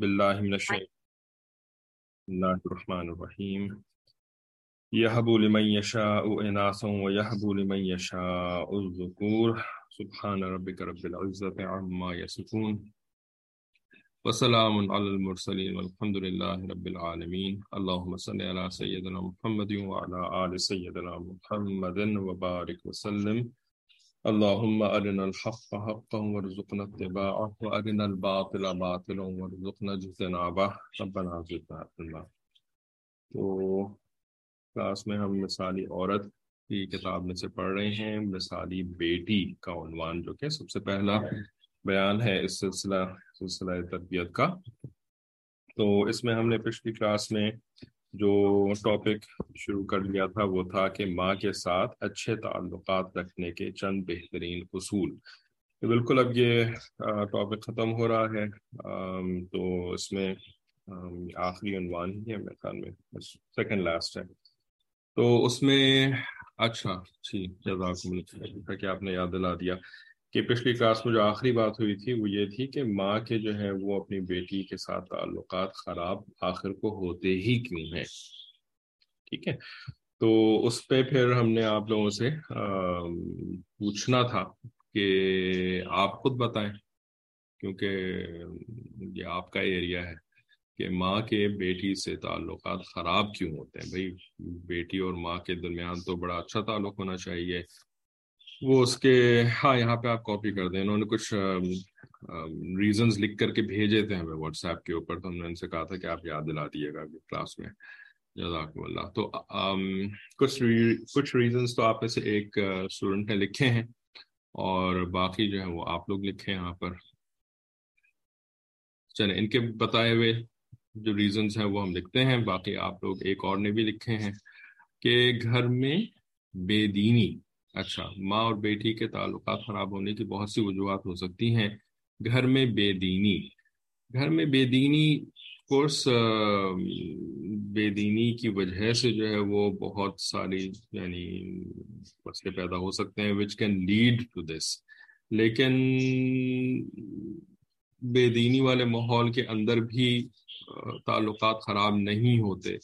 باللہ من اللہ الرحمن الرحیم. یحب لمن یشاء اناسا ویحب لمن یشاء الذکور. سبحان ربک رب العزت عما یسکون وسلام علی المرسلین والحمد للہ رب العالمین. اللہم صلی علی سیدنا محمد وعلى آل سیدنا محمد وبارک وسلم. اللهم أرنا الحق حقا وارزقنا اتباعه، وأرنا الباطل باطلا وارزقنا اجتنابه. ربنا زدنا علما تو کلاس میں ہم مثالی عورت کی کتاب میں سے پڑھ رہے ہیں۔ مثالی بیٹی کا عنوان جو کہ سب سے پہلا بیان ہے اس سلسلہ سلسلہ تربیت کا۔ تو اس میں ہم نے پچھلی کلاس میں جو ٹاپک شروع کر لیا تھا وہ تھا کہ ماں کے ساتھ اچھے تعلقات رکھنے کے چند بہترین اصول۔ بالکل اب یہ ٹاپک ختم ہو رہا ہے۔ تو اس میں آخری عنوان ہی ہے میرے خیال میں سیکنڈ لاسٹ ہے۔ تو اس میں اچھا جی جزاک کہ آپ نے یاد دلا دیا۔ کہ پچھلی کلاس میں جو آخری بات ہوئی تھی وہ یہ تھی کہ ماں کے جو ہے وہ اپنی بیٹی کے ساتھ تعلقات خراب آخر کو ہوتے ہی کیوں ہیں؟ ٹھیک ہے؟ تو اس پہ پھر ہم نے آپ لوگوں سے پوچھنا تھا کہ آپ خود بتائیں، کیونکہ یہ آپ کا ایریا ہے کہ ماں کے بیٹی سے تعلقات خراب کیوں ہوتے ہیں؟ بھائی، بیٹی اور ماں کے درمیان تو بڑا اچھا تعلق ہونا چاہیے۔ وہ اس کے ہاں یہاں پہ آپ کاپی کر دیں۔ انہوں نے کچھ ریزنز لکھ کر کے بھیجے تھے ہمیں واٹس ایپ کے اوپر۔ تو ہم نے ان سے کہا تھا کہ آپ یاد دلا دیے گا کلاس میں۔ جزاک اللہ۔ تو کچھ کچھ ریزنز تو آپ میں سے ایک اسٹوڈنٹ نے لکھے ہیں۔ اور باقی جو ہے وہ آپ لوگ لکھے ہیں یہاں پر۔ چلیں، ان کے بتائے ہوئے جو ریزنز ہیں وہ ہم لکھتے ہیں۔ باقی آپ لوگ ایک اور نے بھی لکھے ہیں کہ گھر میں بے دینی اچھا ماں اور بیٹی کے تعلقات خراب ہونے کی بہت سی وجوہات ہو سکتی ہیں۔ گھر میں بے دینی۔ گھر میں بے دینی کورس بے دینی کی وجہ سے جو ہے وہ بہت ساری یعنی مسئلے پیدا ہو سکتے ہیں which can lead to this لیکن بے دینی والے ماحول کے اندر بھی تعلقات خراب نہیں ہوتے۔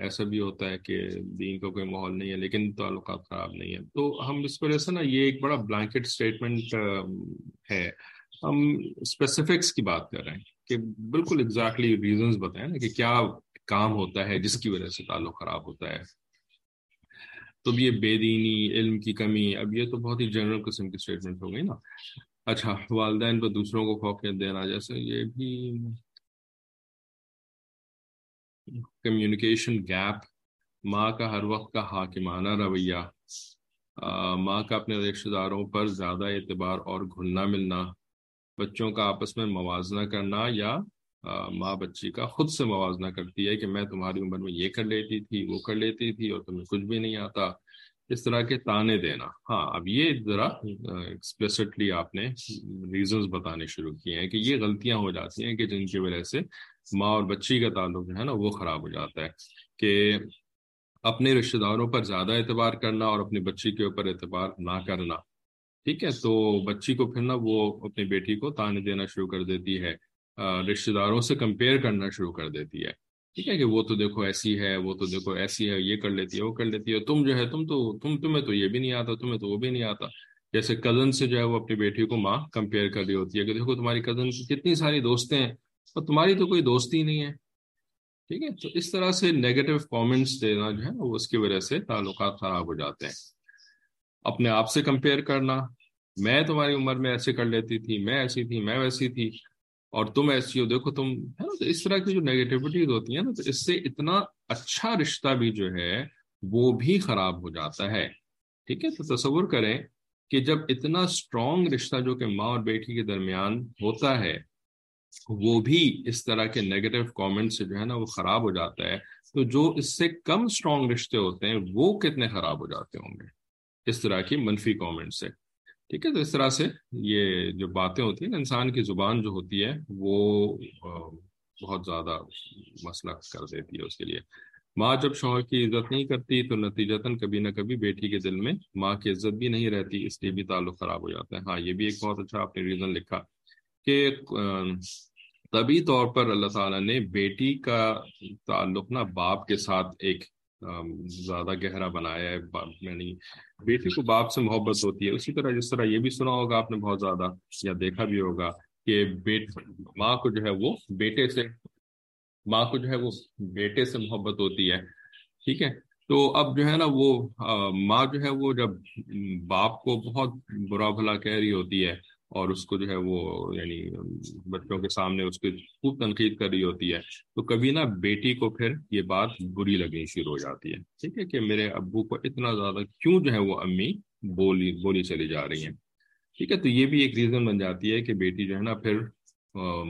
ایسا بھی ہوتا ہے کہ دین کا کوئی ماحول نہیں ہے، لیکن تعلقات خراب نہیں ہے تو ہم اس وجہ سے نا یہ ایک بڑا بلینکٹ اسٹیٹمنٹ ہے۔ ہم اسپیسیفکس کی بات کر رہے ہیں کہ بالکل ایگزیکٹلی ریزنس بتائیں نا کہ کیا کام ہوتا ہے، جس کی وجہ سے تعلق خراب ہوتا ہے۔ تو یہ بے دینی، علم کی کمی، اب یہ تو بہت ہی جنرل قسم کی اسٹیٹمنٹ ہو گئی نا۔ اچھا والدین پہ دوسروں کو فوقیت دینا؟ جیسے یہ بھی کمیونیکیشن گیپ ماں کا ہر وقت کا حاکمانہ رویہ ماں کا اپنے رشتہ داروں پر زیادہ اعتبار اور گھلنا ملنا، بچوں کا آپس میں موازنہ کرنا یا ماں بچی کا خود سے موازنہ کرتی ہے کہ میں تمہاری عمر میں یہ کر لیتی تھی، وہ کر لیتی تھی اور تمہیں کچھ بھی نہیں آتا، اس طرح کے تانے دینا۔ ہاں اب یہ ذرا ایکسپلسٹلی آپ نے ریزنز بتانے شروع کیے ہیں کہ یہ غلطیاں ہو جاتی ہیں کہ جن کی وجہ سے ماں اور بچی کا تعلق جو ہے نا وہ خراب ہو جاتا ہے کہ اپنے رشتہ داروں پر زیادہ اعتبار کرنا اور اپنی بچی کے اوپر اعتبار نہ کرنا۔ ٹھیک ہے، تو بچی کو پھر نا وہ اپنی بیٹی کو تانے دینا شروع کر دیتی ہے رشتہ داروں سے کمپیئر کرنا شروع کر دیتی ہے۔ ٹھیک ہے کہ وہ تو دیکھو ایسی ہے، وہ تو دیکھو ایسی ہے، یہ کر لیتی ہے، وہ کر لیتی ہے تم جو ہے، تم تو، تم، تمہیں تو یہ بھی نہیں آتا، تمہیں تو وہ بھی نہیں آتا۔ جیسے کزن سے جو ہے وہ اپنی بیٹی کو ماں کمپیئر کر رہی ہوتی ہے کہ دیکھو تمہاری کزن کی کتنی ساری دوستیں ہیں اور تمہاری تو کوئی دوستی نہیں ہے۔ ٹھیک ہے؟ تو اس طرح سے نیگیٹو کامنٹس دینا جو ہے وہ اس کی وجہ سے تعلقات خراب ہو جاتے ہیں۔ اپنے آپ سے کمپیئر کرنا، میں تمہاری عمر میں ایسے کر لیتی تھی، میں ایسی تھی، میں ویسی تھی، اور تم ایسی ہو، دیکھو تم، ہے نا، تو اس طرح کی جو نیگیٹیوٹیز ہوتی ہیں نا، تو اس سے اتنا اچھا رشتہ بھی جو ہے، وہ بھی خراب ہو جاتا ہے۔ ٹھیک ہے؟ تو تصور کریں کہ جب اتنا اسٹرانگ رشتہ جو کہ ماں اور بیٹی کے درمیان ہوتا ہے وہ بھی اس طرح کے نیگیٹو کامنٹ سے جو ہے نا وہ خراب ہو جاتا ہے۔ تو جو اس سے کم اسٹرانگ رشتے ہوتے ہیں، وہ کتنے خراب ہو جاتے ہوں گے؟ اس طرح کی منفی کامنٹ سے۔ ٹھیک ہے، تو اس طرح سے یہ جو باتیں ہوتی ہیں، انسان کی زبان جو ہوتی ہے، وہ بہت زیادہ مسئلہ کر دیتی ہے اس کے لیے۔ ماں جب شوہر کی عزت نہیں کرتی، تو نتیجتاً کبھی نہ کبھی بیٹی کے دل میں ماں کی عزت بھی نہیں رہتی، اس لیے بھی تعلق خراب ہو جاتا ہے۔ ہاں یہ بھی ایک بہت اچھا آپ نے ریزن لکھا۔ کہ طبی طور پر اللہ تعالیٰ نے بیٹی کا تعلق نا باپ کے ساتھ ایک زیادہ گہرا بنایا ہے یعنی بیٹی کو باپ سے محبت ہوتی ہے۔ اسی طرح جس طرح یہ بھی سنا ہوگا آپ نے بہت زیادہ، یا دیکھا بھی ہوگا کہ بیٹ، ماں کو جو ہے وہ بیٹے سے، ماں کو جو ہے وہ بیٹے سے محبت ہوتی ہے۔ ٹھیک ہے؟ تو اب جو ہے نا وہ ماں جو ہے وہ جب باپ کو بہت برا بھلا کہہ رہی ہوتی ہے اور اس کو جو ہے وہ یعنی بچوں کے سامنے اس کی خوب تنقید کر رہی ہوتی ہے، تو کبھی نا بیٹی کو پھر یہ بات بری لگنی شروع ہو جاتی ہے۔ ٹھیک ہے کہ میرے ابو کو اتنا زیادہ کیوں جو ہے وہ امی بولی بولی چلی جا رہی ہیں۔ ٹھیک ہے، تو یہ بھی ایک ریزن بن جاتی ہے کہ بیٹی جو ہے نا پھر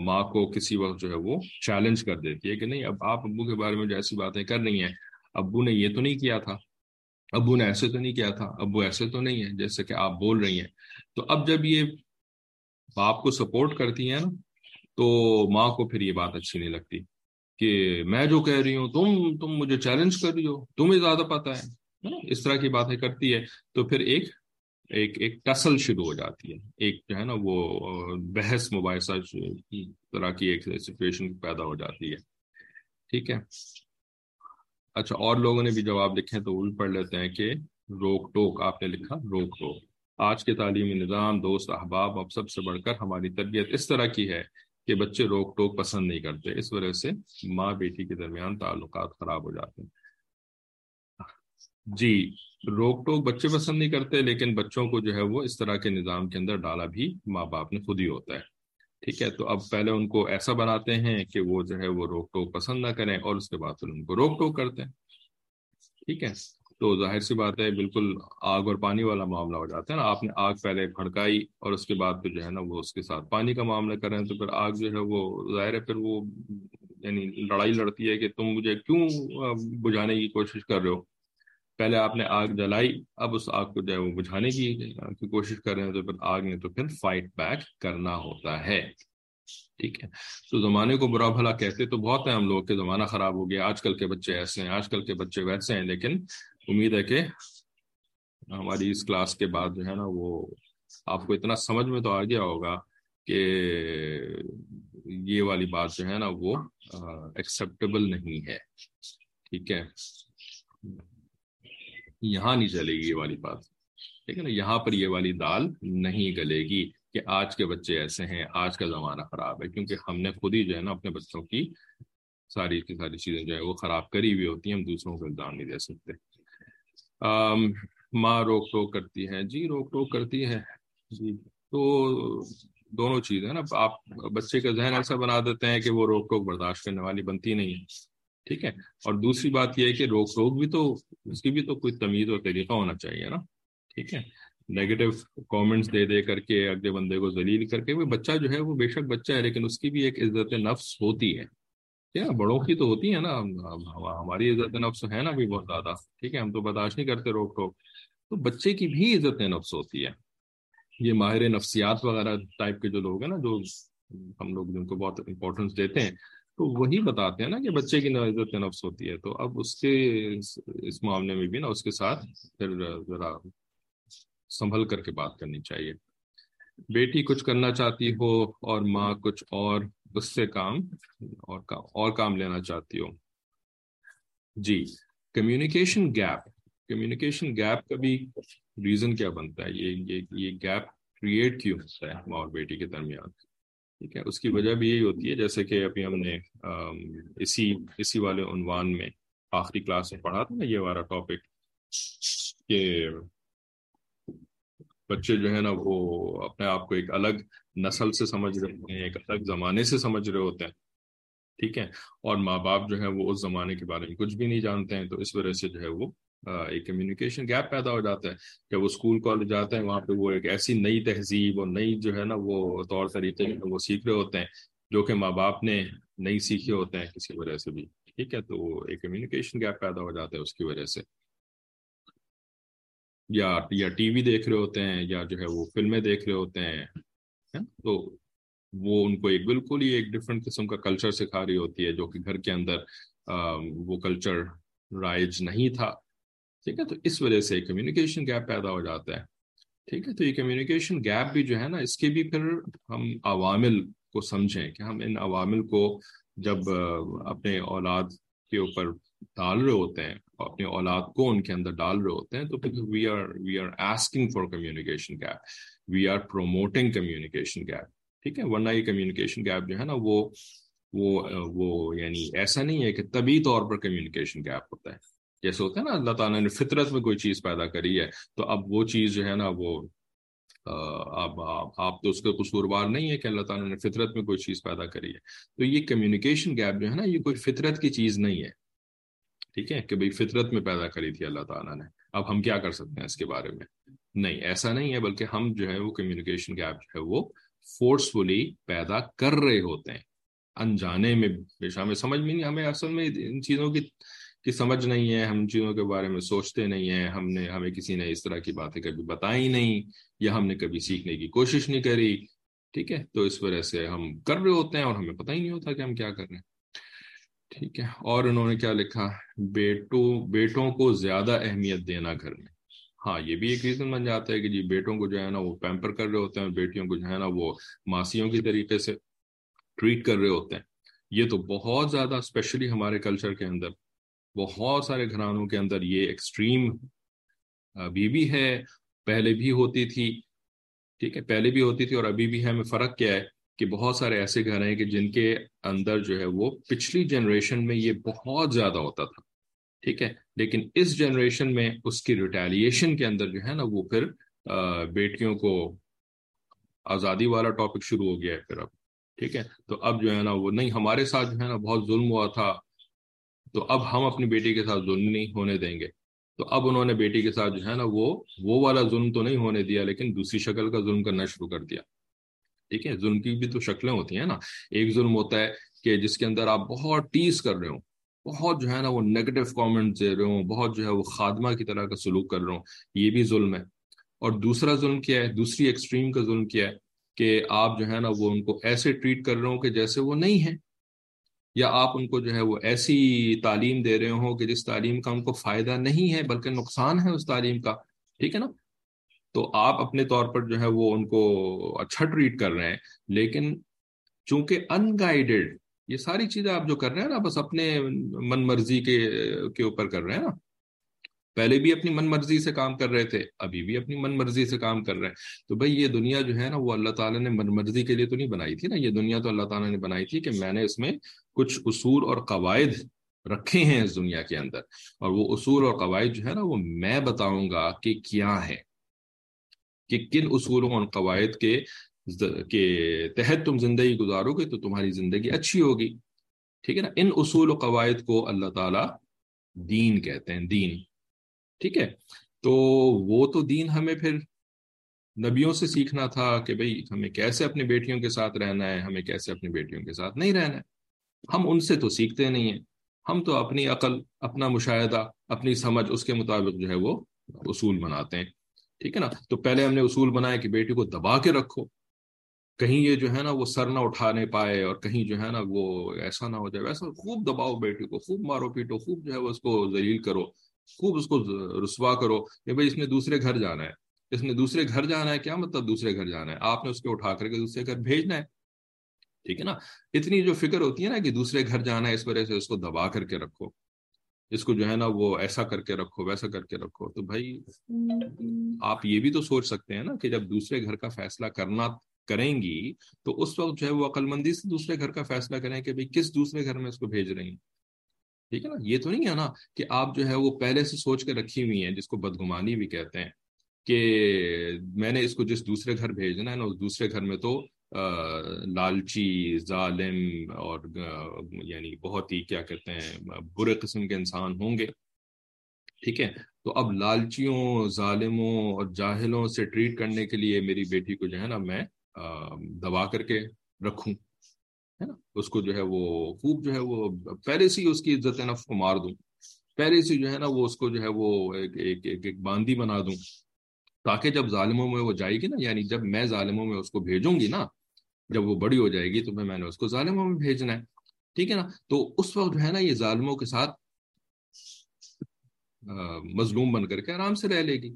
ماں کو کسی وقت جو ہے وہ چیلنج کر دیتی ہے کہ نہیں، اب آپ ابو کے بارے میں جو ایسی باتیں کر رہی ہیں، ابو نے یہ تو نہیں کیا تھا، ابو نے ایسے تو نہیں کیا تھا، ابو ایسے تو نہیں ہے جیسے کہ آپ بول رہی ہیں۔ تو اب جب یہ باپ کو سپورٹ کرتی ہیں نا، تو ماں کو پھر یہ بات اچھی نہیں لگتی کہ میں جو کہہ رہی ہوں، تم تم مجھے چیلنج کر رہی ہو، تمہیں زیادہ پتا ہے اس طرح کی باتیں کرتی ہے، تو پھر ایک ایک ایک ٹسل شروع ہو جاتی ہے۔ ایک جو ہے نا، وہ، بحث، مباحثہ طرح کی ایک سچویشن پیدا ہو جاتی ہے۔ ٹھیک ہے؟ اچھا اور لوگوں نے بھی جواب لکھے تو وہ بھی پڑھ لیتے ہیں کہ روک ٹوک، آپ نے لکھا روک ٹوک۔ آج کے تعلیمی نظام، دوست، احباب اب سب سے بڑھ کر ہماری تربیت اس طرح کی ہے کہ بچے روک ٹوک پسند نہیں کرتے۔ اس وجہ سے ماں بیٹی کے درمیان تعلقات خراب ہو جاتے ہیں۔ جی روک ٹوک بچے پسند نہیں کرتے، لیکن بچوں کو جو ہے وہ اس طرح کے نظام کے اندر ڈالا بھی ماں باپ نے خود ہی ہوتا ہے۔ ٹھیک ہے، تو اب پہلے ان کو ایسا بناتے ہیں کہ وہ جو ہے وہ روک ٹوک پسند نہ کریں اور اس کے بعد پھر ان کو روک ٹوک کرتے ہیں۔ ٹھیک ہے تو ظاہر سی بات ہے، بالکل آگ اور پانی والا معاملہ ہو جاتا ہے نا۔ آپ نے آگ پہلے کھڑکائی اور اس کے بعد پھر جو ہے نا وہ اس کے ساتھ پانی کا معاملہ کریں تو پھر آگ جو ہے وہ ظاہر ہے، پھر وہ یعنی لڑائی لڑتی ہے کہ تم مجھے کیوں بجھانے کی کوشش کر رہے ہو؟ پہلے آپ نے آگ جلائی، اب اس آگ کو جو ہے وہ بجھانے کی کوشش کر رہے ہیں، تو پھر آگ نے تو پھر فائٹ بیک کرنا ہوتا ہے۔ ٹھیک ہے۔ تو زمانے کو برا بھلا کہتے تو بہت ہیں ہم لوگ کے زمانہ خراب ہو گیا، آج کل کے بچے ایسے ہیں، آج کل کے بچے ویسے ہیں، لیکن امید ہے کہ ہماری اس کلاس کے بعد جو ہے نا وہ آپ کو اتنا سمجھ میں تو آ گیا ہوگا کہ یہ والی بات جو ہے نا وہ ایکسیپٹیبل نہیں ہے۔ ٹھیک ہے؟ یہاں نہیں چلے گی یہ والی بات۔ ٹھیک ہے نا؟ یہاں پر یہ والی دال نہیں گلے گی کہ آج کے بچے ایسے ہیں، آج کا زمانہ خراب ہے۔ کیونکہ ہم نے خود ہی جو ہے نا اپنے بچوں کی ساری کی ساری چیزیں جو ہے وہ خراب کری ہوئی ہوتی ہیں، ہم دوسروں کو الزام نہیں دے سکتے۔ ماں روک ٹوک کرتی ہے جی روک ٹوک کرتی ہے جی تو دونوں چیزیں نا۔ آپ بچے کا ذہن ایسا بنا دیتے ہیں کہ وہ روک ٹوک برداشت کرنے والی بنتی نہیں ہے ٹھیک ہے۔ اور دوسری بات یہ ہے کہ روک ٹوک بھی تو، اس کی بھی تو کوئی تمیز اور طریقہ ہونا چاہیے نا۔ ٹھیک ہے۔ نیگیٹو کامنٹس دے دے کر کے، اگلے بندے کو ذلیل کر کے، وہ بچہ جو ہے، وہ بے شک بچہ ہے، لیکن اس کی بھی ایک عزت نفس ہوتی ہے۔ کیا بڑوں کی تو ہوتی ہے نا، ہماری عزت نفس ہے نا بھی بہت زیادہ، ٹھیک ہے، ہم تو برداشت نہیں کرتے روک ٹوک تو بچے کی بھی عزت نفس ہوتی ہے۔ یہ ماہر نفسیات وغیرہ ٹائپ کے جو لوگ ہیں نا، جو ہم لوگ جن کو بہت امپورٹینس دیتے ہیں، تو وہی بتاتے ہیں نا کہ بچے کی عزت نفس ہوتی ہے۔ تو اب اس کے اس معاملے میں بھی نا، اس کے ساتھ پھر ذرا سنبھل کر کے بات کرنی چاہیے۔ بیٹی کچھ کرنا چاہتی ہو اور ماں کچھ اور اس سے کام اور کام اور کام لینا چاہتی ہو جی کمیونیکیشن گیپ کمیونیکیشن گیپ کا بھی ریزن کیا بنتا ہے؟ یہ یہ گیپ کریٹ کیوں ہوتا ہے ماں اور بیٹی کے درمیان؟ ٹھیک ہے، اس کی وجہ بھی یہی ہوتی ہے، جیسے کہ ابھی ہم نے اسی اسی والے عنوان میں آخری کلاس میں پڑھا تھا نا یہ والا ٹاپک کہ بچے جو ہے نا، وہ اپنے آپ کو ایک الگ نسل سے سمجھ رہے ہوتے ہیں، ایک الگ زمانے سے سمجھ رہے ہوتے ہیں۔ ٹھیک ہے؟ اور ماں باپ جو ہے وہ اس زمانے کے بارے میں کچھ بھی نہیں جانتے ہیں، تو اس وجہ سے جو ہے وہ ایک کمیونیکیشن گیپ پیدا ہو جاتا ہے۔ جب وہ اسکول کالج جاتے ہیں، وہاں پہ وہ ایک ایسی نئی تہذیب اور نئی جو ہے نا، وہ طور طریقے وہ سیکھ رہے ہوتے ہیں، جو کہ ماں باپ نے نہیں سیکھے ہوتے ہیں کسی وجہ سے بھی۔ ٹھیک ہے؟ تو ایک کمیونیکیشن گیپ پیدا ہو جاتا ہے اس کی وجہ سے۔ یا یا ٹی وی دیکھ رہے ہوتے ہیں یا جو ہے وہ فلمیں دیکھ رہے ہوتے ہیں تو وہ ان کو ایک بالکل ہی ایک ڈفرینٹ قسم کا کلچر سکھا رہی ہوتی ہے جو کہ گھر کے اندر وہ کلچر رائج نہیں تھا۔ ٹھیک ہے؟ تو اس وجہ سے کمیونیکیشن گیپ پیدا ہو جاتا ہے۔ ٹھیک ہے؟ تو یہ کمیونیکیشن گیپ بھی جو ہے نا، اس کے بھی پھر ہم عوامل کو سمجھیں کہ ہم ان عوامل کو جب اپنے اولاد کے اوپر ڈال رہے ہوتے ہیں اپنے اولاد کو ان کے اندر ڈال رہے ہوتے ہیں، تو پھر we are we are asking for communication gap we are promoting communication gap ٹھیک ہے؟ ورنہ یہ کمیونیکیشن گیپ جو ہے نا، وہ وہ وہ یعنی ایسا نہیں ہے کہ طبی طور پر کمیونیکیشن گیپ ہوتا ہے۔ جیسے ہوتا ہے نا، اللہ تعالیٰ نے فطرت میں کوئی چیز پیدا کری ہے، تو اب وہ چیز جو ہے نا، وہ اب، آپ تو اس کے قصوروار نہیں ہے کہ اللہ تعالیٰ نے فطرت میں کوئی چیز پیدا کری ہے۔ تو یہ کمیونیکیشن گیپ جو ہے نا، یہ کوئی فطرت کی چیز نہیں ہے۔ ٹھیک ہے کہ بھائی فطرت میں پیدا کری تھی اللہ تعالیٰ نے۔ اب ہم کیا کر سکتے ہیں اس کے بارے میں؟ نہیں، ایسا نہیں ہے، بلکہ ہم جو ہے وہ کمیونیکیشن گیپ جو ہے وہ فورسفلی پیدا کر رہے ہوتے ہیں۔ انجانے میں پیشہ میں سمجھ میں نہیں، ہمیں اصل میں ان چیزوں کی کی سمجھ نہیں ہے، ہم چیزوں کے بارے میں سوچتے نہیں ہیں، ہم نے، ہمیں کسی نے اس طرح کی باتیں کبھی بتائی نہیں یا ہم نے کبھی سیکھنے کی کوشش نہیں کری۔ ٹھیک ہے، تو اس وجہ سے ہم کر رہے ہوتے ہیں اور ہمیں پتہ ہی نہیں ہوتا کہ ہم کیا کر رہے ہیں۔ ٹھیک ہے۔ اور انہوں نے کیا لکھا؟ بیٹوں بیٹوں کو زیادہ اہمیت دینا گھر میں۔ ہاں یہ بھی ایک ریزن بن جاتا ہے کہ جی بیٹوں کو جو ہے نا وہ پیمپر کر رہے ہوتے ہیں بیٹیوں کو جو ہے نا وہ ماسیوں کی طریقے سے ٹریٹ کر رہے ہوتے ہیں۔ یہ تو بہت زیادہ اسپیشلی ہمارے کلچر کے اندر، بہت سارے گھرانوں کے اندر یہ ایکسٹریم ابھی بھی ہے، پہلے بھی ہوتی تھی۔ ٹھیک ہے، پہلے بھی ہوتی تھی اور ابھی بھی ہے۔ ہمیں فرق کیا ہے؟ کہ بہت سارے ایسے گھر ہیں کہ جن کے اندر جو ہے وہ پچھلی جنریشن میں یہ بہت زیادہ ہوتا تھا، ٹھیک ہے؟ لیکن اس جنریشن میں اس کی ریٹیلیشن کے اندر جو ہے نا وہ پھر بیٹیوں کو آزادی والا ٹاپک شروع ہو گیا ہے پھر اب، ٹھیک ہے؟ تو اب جو ہے نا وہ نہیں، ہمارے ساتھ جو ہے نا بہت ظلم ہوا تھا، تو اب ہم اپنی بیٹی کے ساتھ ظلم نہیں ہونے دیں گے۔ تو اب انہوں نے بیٹی کے ساتھ جو ہے نا وہ وہ والا ظلم تو نہیں ہونے دیا، لیکن دوسری شکل کا ظلم کرنا شروع کر دیا۔ ٹھیک ہے، ظلم کی بھی تو شکلیں ہوتی ہیں نا۔ ایک ظلم ہوتا ہے کہ جس کے اندر آپ بہت ٹیز کر رہے ہوں، بہت جو ہے نا وہ نیگیٹو کامنٹ دے رہے ہوں، بہت جو ہے وہ خادمہ کی طرح کا سلوک کر رہے ہوں، یہ بھی ظلم ہے۔ اور دوسرا ظلم کیا ہے، دوسری ایکسٹریم کا ظلم کیا ہے کہ آپ جو ہے نا وہ ان کو ایسے ٹریٹ کر رہے ہوں کہ جیسے وہ نہیں ہیں۔ یا آپ ان کو جو ہے وہ ایسی تعلیم دے رہے ہوں کہ جس تعلیم کا ان کو فائدہ نہیں ہے، بلکہ نقصان ہے اس تعلیم کا۔ ٹھیک ہے نا؟ تو آپ اپنے طور پر جو ہے وہ ان کو اچھا ٹریٹ کر رہے ہیں، لیکن چونکہ انگائڈیڈ یہ ساری چیزیں آپ جو کر رہے ہیں نا بس اپنے من مرضی کے کے اوپر کر رہے ہیں نا۔ پہلے بھی اپنی من مرضی سے کام کر رہے تھے، ابھی بھی اپنی من مرضی سے کام کر رہے ہیں۔ تو بھائی، یہ دنیا جو ہے نا، وہ اللہ تعالیٰ نے من مرضی کے لیے تو نہیں بنائی تھی نا، یہ دنیا تو اللہ تعالیٰ نے بنائی تھی کہ میں نے اس میں کچھ اصول اور قواعد رکھے ہیں اس دنیا کے اندر۔ اور وہ اصول اور قواعد جو ہے نا، وہ میں بتاؤں گا کہ کیا ہے کہ کن اصولوں اور قواعد کے کے تحت تم زندگی گزارو گے تو تمہاری زندگی اچھی ہوگی۔ ٹھیک ہے نا؟ ان اصول و قواعد کو اللہ تعالیٰ دین کہتے ہیں، دین۔ ٹھیک ہے؟ تو وہ تو دین ہمیں پھر نبیوں سے سیکھنا تھا کہ بھئی ہمیں کیسے اپنی بیٹیوں کے ساتھ رہنا ہے، ہمیں کیسے اپنی بیٹیوں کے ساتھ نہیں رہنا ہے۔ ہم ان سے تو سیکھتے نہیں ہیں۔ ہم تو اپنی عقل، اپنا مشاہدہ، اپنی سمجھ اس کے مطابق جو ہے وہ اصول بناتے ہیں۔ ٹھیک ہے نا؟ تو پہلے ہم نے اصول بنایا کہ بیٹی کو دبا کے رکھو۔ کہیں یہ جو ہے نا وہ سر نہ اٹھانے پائے اور کہیں جو ہے نا وہ ایسا نہ ہو جائے۔ ویسا خوب دباؤ بیٹی کو، خوب مارو پیٹو، خوب جو ہے وہ اس کو ذلیل کرو، خوب اس کو رسوا کرو۔ کہ بھائی اس نے دوسرے گھر جانا ہے۔ اس نے دوسرے گھر جانا ہے، کیا مطلب دوسرے گھر جانا ہے؟ آپ نے اس کو اٹھا کر کے دوسرے گھر بھیجنا ہے۔ ٹھیک ہے نا؟ اتنی جو فکر ہوتی ہے نا کہ دوسرے گھر جانا ہے، اس وجہ سے اس کو دبا کر کے رکھو۔ اس کو جو ہے نا وہ ایسا کر کے رکھو ویسا کر کے رکھو۔ تو بھائی آپ یہ بھی تو سوچ سکتے ہیں نا کہ جب دوسرے گھر کا فیصلہ کرنا کریں گی تو اس وقت جو ہے وہ عقل مندی سے دوسرے گھر کا فیصلہ کریں کہ بھائی کس دوسرے گھر میں اس کو بھیج رہی ہیں۔ ٹھیک ہے نا؟ یہ تو نہیں ہے نا کہ آپ جو ہے وہ پہلے سے سوچ کے رکھی ہوئی ہیں جس کو بدگمانی بھی کہتے ہیں کہ میں نے اس کو جس دوسرے گھر بھیجنا ہے نا اس دوسرے گھر میں تو لالچی ظالم اور یعنی بہت ہی کیا کہتے ہیں برے قسم کے انسان ہوں گے۔ ٹھیک ہے؟ تو اب لالچیوں ظالموں اور جاہلوں سے ٹریٹ کرنے کے لیے میری بیٹی کو جو ہے نا میں دبا کر کے رکھوں ہے نا؟ اس کو جو ہے وہ خوب جو ہے وہ پہلے سے اس کی عزت نفس کو مار دوں۔ پہلے سے جو ہے نا وہ اس کو جو ہے وہ ایک ایک ایک, ایک باندھی بنا دوں۔ تاکہ جب ظالموں میں وہ جائے گی نا یعنی جب میں ظالموں میں اس کو بھیجوں گی نا جب وہ بڑی ہو جائے گی تو میں نے اس کو ظالموں میں بھیجنا ہے۔ ٹھیک ہے نا؟ تو اس وقت جو ہے نا یہ ظالموں کے ساتھ مظلوم بن کر کے آرام سے رہ لے گی۔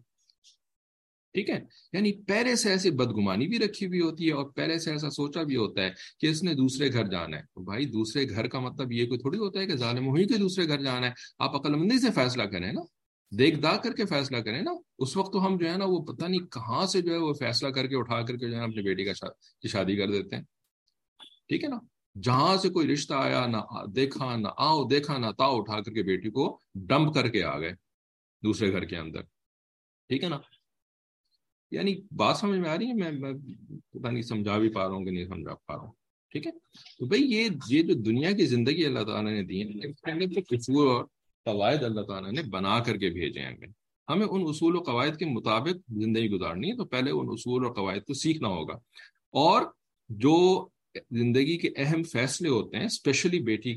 ٹھیک ہے؟ یعنی پہلے سے ایسی بدگمانی بھی رکھی ہوئی ہوتی ہے اور پہلے سے ایسا سوچا بھی ہوتا ہے کہ اس نے دوسرے گھر جانا ہے۔ تو بھائی، دوسرے گھر کا مطلب یہ کوئی تھوڑی ہوتا ہے کہ ظالم ہوئی کے دوسرے گھر جانا ہے۔ آپ عقل مندی سے فیصلہ کریں نا۔ دیکھ داغ کر کے فیصلہ کریں نا، اس وقت تو ہم جو ہے نا وہ پتہ نہیں کہاں سے جو ہے وہ فیصلہ کر کے اٹھا کر کے جو ہے اپنی بیٹی کا کی شادی کر دیتے ہیں۔ ٹھیک ہے نا؟ جہاں سے کوئی رشتہ آیا، نہ دیکھا، نہ آؤ، دیکھا، نہ تاؤ، اٹھا کر کے بیٹی کو ڈمپ کر کے آ گئے دوسرے گھر کے اندر۔ ٹھیک ہے نا؟ یعنی بات سمجھ میں آ رہی ہے؟ میں پتا نہیں سمجھا بھی پا رہا ہوں کہ نہیں سمجھا پا رہا ہوں۔ ٹھیک ہے؟ تو بھائی یہ یہ جو دنیا کی زندگی اللہ تعالیٰ نے دی ہے اور قواعد اللہ تعالیٰ نے بنا کر کے بھیجے ہیں۔ ہمیں ہمیں ان اصول و قواعد کے مطابق زندگی گزارنی ہے، تو پہلے ان اصول اور قواعد کو سیکھنا ہوگا۔ اور جو زندگی کے اہم فیصلے ہوتے ہیں اسپیشلی بیٹی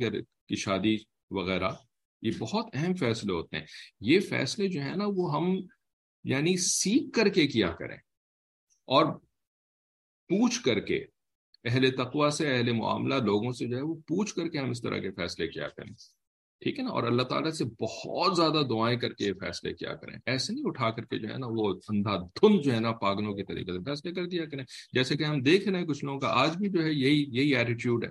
کی شادی وغیرہ، یہ بہت اہم فیصلے ہوتے ہیں۔ یہ فیصلے جو ہیں نا، وہ ہم یعنی سیکھ کر کے کیا کریں۔ اور پوچھ کر کے، اہل تقوا سے، اہل معاملہ، لوگوں سے جو ہے، وہ پوچھ کر کے ہم اس طرح کے فیصلے کیا کریں۔ ٹھیک ہے نا؟ اور اللہ تعالیٰ سے بہت زیادہ دعائیں کر کے یہ فیصلے کیا کریں۔ ایسے نہیں اٹھا کر کے جو ہے نا وہ اندھا دھن جو ہے نا پاگلوں کے طریقے سے فیصلے کر دیا کریں۔ جیسے کہ ہم دیکھ رہے ہیں کچھ لوگوں کا، آج بھی جو ہے یہی یہی ایٹیٹیوڈ ہے۔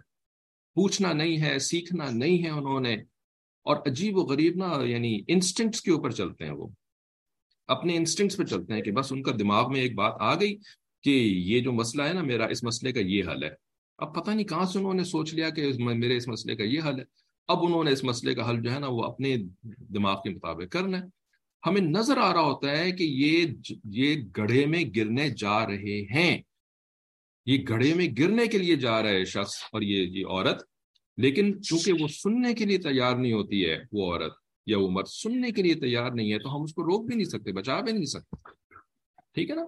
پوچھنا نہیں ہے، سیکھنا نہیں ہے انہوں نے۔ اور عجیب و غریب نا یعنی انسٹنکٹس کے اوپر چلتے ہیں وہ۔ اپنے انسٹنکٹس پہ چلتے ہیں کہ بس ان کا دماغ میں ایک بات آ گئی کہ یہ جو مسئلہ ہے نا میرا، اس مسئلے کا یہ حل ہے۔ اب پتہ نہیں کہاں سے انہوں نے سوچ لیا کہ میرے اس مسئلے کا یہ حل ہے۔ اب انہوں نے اس مسئلے کا حل جو ہے نا وہ اپنے دماغ کے مطابق کرنا ہے ہمیں نظر آ رہا ہوتا ہے کہ یہ یہ گڑھے میں گرنے جا رہے ہیں۔ یہ گڑھے میں گرنے کے لیے جا رہے شخص اور یہ یہ عورت، لیکن چونکہ وہ سننے کے لیے تیار نہیں ہوتی ہے، وہ عورت یا وہ مرد سننے کے لیے تیار نہیں ہے تو ہم اس کو روک بھی نہیں سکتے، بچا بھی نہیں سکتے۔ ٹھیک ہے نا؟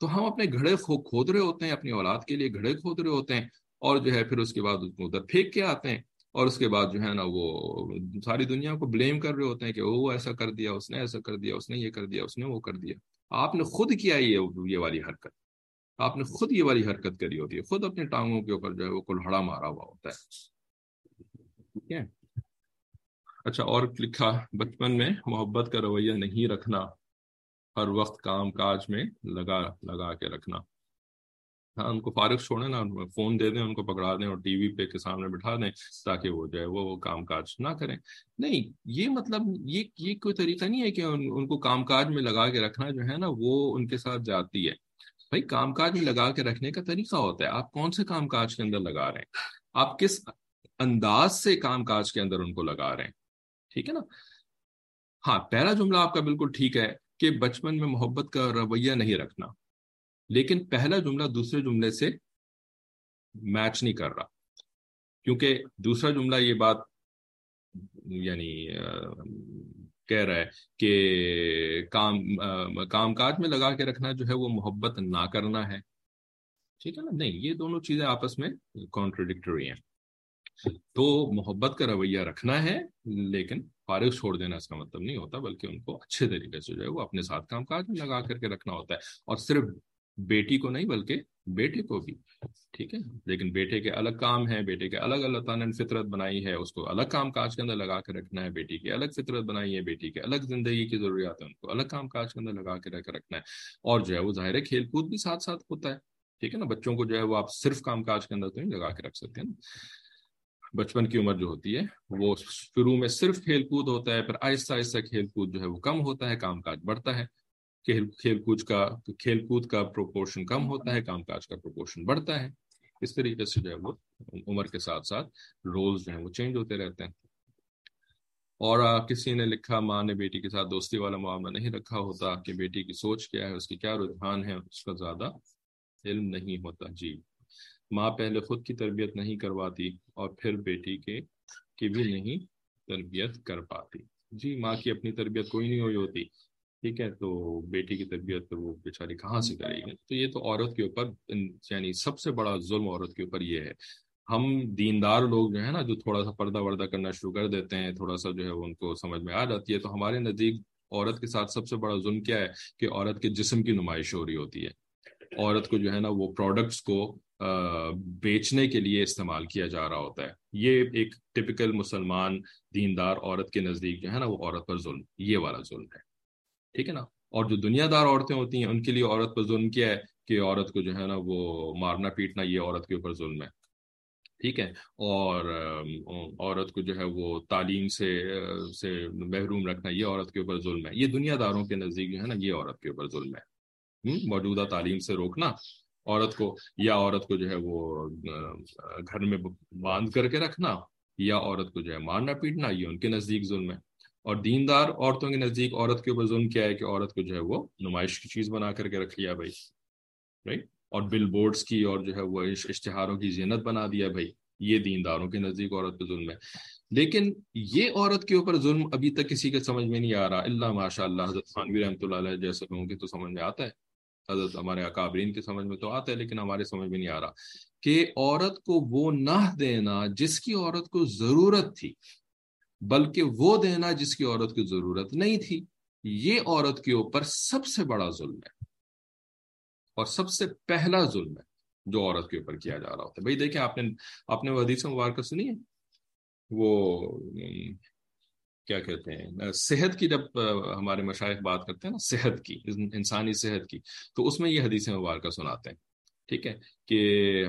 تو ہم اپنے گھڑے کھود رہے ہوتے ہیں، اپنی اولاد کے لیے گھڑے کھود رہے ہوتے ہیں اور جو ہے پھر اس کے بعد اس کو ادھر پھینک کے آتے ہیں۔ اور اس کے بعد جو ہے نا وہ ساری دنیا کو بلیم کر رہے ہوتے ہیں کہ وہ ایسا کر دیا، اس نے ایسا کر دیا، اس نے یہ کر دیا، اس نے وہ کر دیا۔ آپ نے خود کیا یہ یہ والی حرکت؟ آپ نے خود یہ والی حرکت کری ہوتی ہے۔ خود اپنے ٹانگوں کے اوپر جو ہے وہ کلہڑا مارا ہوا ہوتا ہے۔ ٹھیک ہے؟ اچھا اور لکھا، بچپن میں محبت کا رویہ نہیں رکھنا، ہر وقت کام کاج میں لگا لگا کے رکھنا۔ ہاں ان کو فارغ چھوڑیں نا فون دے دیں ان کو پکڑا دیں اور ٹی وی پہ کے سامنے بٹھا دیں تاکہ وہ جو ہے وہ کام کاج نہ کریں۔ نہیں یہ مطلب یہ یہ کوئی طریقہ نہیں ہے کہ ان, ان کو کام کاج میں لگا کے رکھنا جو ہے نا وہ ان کے ساتھ جاتی ہے۔ بھائی کام کاج میں لگا کے رکھنے کا طریقہ ہوتا ہے۔ آپ کون سے کام کاج کے اندر لگا رہے ہیں؟ آپ کس انداز سے کام کاج کے اندر ان کو لگا رہے ہیں؟ ٹھیک ہے نا؟ ہاں پہلا جملہ آپ کا بالکل ٹھیک ہے کہ بچپن میں محبت کا رویہ نہیں رکھنا۔ لیکن پہلا جملہ دوسرے جملے سے میچ نہیں کر رہا۔ کیونکہ دوسرا جملہ یہ بات یعنی کہہ رہا ہے کہ کام کام کاج میں لگا کے رکھنا جو ہے وہ محبت نہ کرنا ہے۔ ٹھیک ہے نا؟ نہیں، یہ دونوں چیزیں آپس میں کانٹروڈکٹری ہیں۔ تو محبت کا رویہ رکھنا ہے، لیکن فارغ چھوڑ دینا اس کا مطلب نہیں ہوتا، بلکہ ان کو اچھے طریقے سے جو ہے وہ اپنے ساتھ کام کاج میں لگا کر کے رکھنا ہوتا ہے۔ اور صرف بیٹی کو نہیں بلکہ بیٹے کو بھی، ٹھیک ہے؟ لیکن بیٹے کے الگ کام ہے بیٹے کے الگ اللہ تعالیٰ نے فطرت بنائی ہے، اس کو الگ کام کاج کے اندر لگا کے رکھنا ہے، بیٹی کی الگ فطرت بنائی ہے، بیٹی کے الگ زندگی کی ضروریات ہے ان کو الگ کام کاج کے اندر لگا کے رکھ، رکھنا ہے۔ اور جو ہے وہ ظاہر ہے کھیل کود بھی ساتھ ساتھ ہوتا ہے، ٹھیک ہے نا؟ بچوں کو جو ہے وہ آپ صرف کام کاج کے اندر تو نہیں لگا کے رکھ سکتے ہیں نا؟ بچپن کی عمر جو ہوتی ہے، وہ شروع میں صرف کھیل کود ہوتا ہے، پھر آہستہ آہستہ کھیل کود جو ہے وہ کم ہوتا ہے کام کاج بڑھتا ہے۔ کھیل کود کا، کھیل کود کا پروپورشن کم ہوتا ہے، کام کاج کا پروپورشن بڑھتا ہے۔ اس طریقے سے جو ہے وہ عمر کے ساتھ ساتھ رولز جو ہیں وہ چینج ہوتے رہتے ہیں۔ اور کسی نے لکھا ماں نے بیٹی کے ساتھ دوستی والا معاملہ نہیں رکھا ہوتا، کہ بیٹی کی سوچ کیا ہے، اس کی کیا رجحان ہے، اس کا زیادہ علم نہیں ہوتا۔ جی۔ ماں پہلے خود کی تربیت نہیں کرواتی اور پھر بیٹی کے، کی بھی نہیں تربیت کر پاتی۔ جی ماں کی اپنی تربیت کوئی نہیں ہوئی ہوتی۔ ٹھیک ہے، تو بیٹی کی تربیت وہ بیچاری کہاں سے کرے گی؟ تو یہ تو عورت کے اوپر یعنی سب سے بڑا ظلم عورت کے اوپر یہ ہے۔ ہم دیندار لوگ جو ہے نا، جو تھوڑا سا پردہ وردہ کرنا شروع کر دیتے ہیں، تھوڑا سا جو ہے ان کو سمجھ میں آ جاتی ہے۔ تو ہمارے نزدیک عورت کے ساتھ سب سے بڑا ظلم کیا ہے کہ عورت کے جسم کی نمائش ہو رہی ہوتی ہے۔ عورت کو جو ہے نا، وہ پروڈکٹس کو بیچنے کے لیے استعمال کیا جا رہا ہوتا ہے۔ یہ ایک ٹپکل مسلمان دیندار عورت کے نزدیک جو ہے نا، وہ عورت پر ظلم، یہ والا ظلم ہے۔ ٹھیک ہے نا؟ اور جو دنیا دار عورتیں ہوتی ہیں، ان کے لیے عورت پر ظلم کیا ہے کہ عورت کو جو ہے نا وہ مارنا پیٹنا یہ عورت کے اوپر ظلم ہے۔ ٹھیک ہے؟ اور عورت کو جو ہے وہ تعلیم سے سے محروم رکھنا یہ عورت کے اوپر ظلم ہے۔ یہ دنیا داروں کے نزدیک جو ہے نا یہ عورت کے اوپر ظلم ہے۔ موجودہ تعلیم سے روکنا عورت کو، یا عورت کو جو ہے وہ گھر میں باندھ کر کے رکھنا، یا عورت کو جو ہے مارنا پیٹنا، یہ ان کے نزدیک ظلم ہے۔ اور دیندار عورتوں کے نزدیک عورت کے اوپر ظلم کیا ہے کہ عورت کو جو ہے وہ نمائش کی چیز بنا کر کے رکھ لیا بھائی رائٹ اور بل بورڈز کی اور جو ہے وہ اشتہاروں کی زینت بنا دیا بھائی، یہ دینداروں کے نزدیک عورت پہ ظلم ہے۔ لیکن یہ عورت کے اوپر ظلم ابھی تک کسی کے سمجھ میں نہیں آ رہا۔ اللہ ماشاء اللہ حضرت خانوی رحمۃ اللہ علیہ جیسے لوگوں کے تو سمجھ میں آتا ہے۔ حضرت ہمارے اکابرین کے سمجھ میں تو آتا ہے، لیکن ہمارے سمجھ میں نہیں آ رہا کہ عورت کو وہ نہ دینا جس کی عورت کو ضرورت تھی۔ بلکہ وہ دینا جس کی عورت کی ضرورت نہیں تھی، یہ عورت کے اوپر سب سے بڑا ظلم ہے۔ اور سب سے پہلا ظلم ہے جو عورت کے اوپر کیا جا رہا ہوتا ہے۔ بھائی دیکھیں، آپ نے آپ نے وہ حدیث مبارکہ سنی ہے؟ وہ، کیا کہتے ہیں، صحت کی جب ہمارے مشائق بات کرتے ہیں نا، صحت کی، انسانی صحت کی، تو اس میں یہ حدیث مبارکہ سناتے ہیں۔ ٹھیک ہے، کہ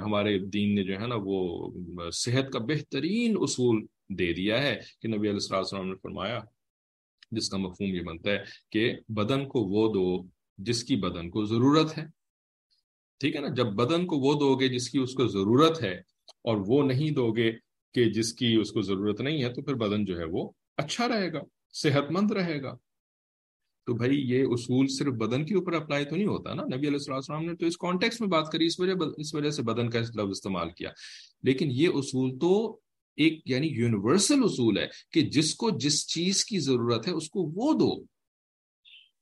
ہمارے دین نے جو ہے نا، وہ صحت کا بہترین اصول دے دیا ہے کہ نبی علیہ السلام نے فرمایا، جس کا مفہوم یہ بنتا ہے کہ بدن کو وہ دو جس کی بدن کو ضرورت ہے۔ ٹھیک ہے نا؟ جب بدن کو وہ دو گے جس کی اس کو ضرورت ہے اور وہ نہیں دو گے کہ جس کی اس کو ضرورت نہیں ہے تو پھر بدن جو ہے وہ اچھا رہے گا صحت مند رہے گا۔ تو بھائی، یہ اصول صرف بدن کے اوپر اپلائی تو نہیں ہوتا نا؟ نبی علیہ السلام نے تو اس کانٹیکس میں بات کری، اس وجہ اس وجہ سے بدن کا لفظ استعمال کیا۔ لیکن یہ اصول تو ایک یعنی یونیورسل اصول ہے کہ جس کو جس چیز کی ضرورت ہے اس کو وہ دو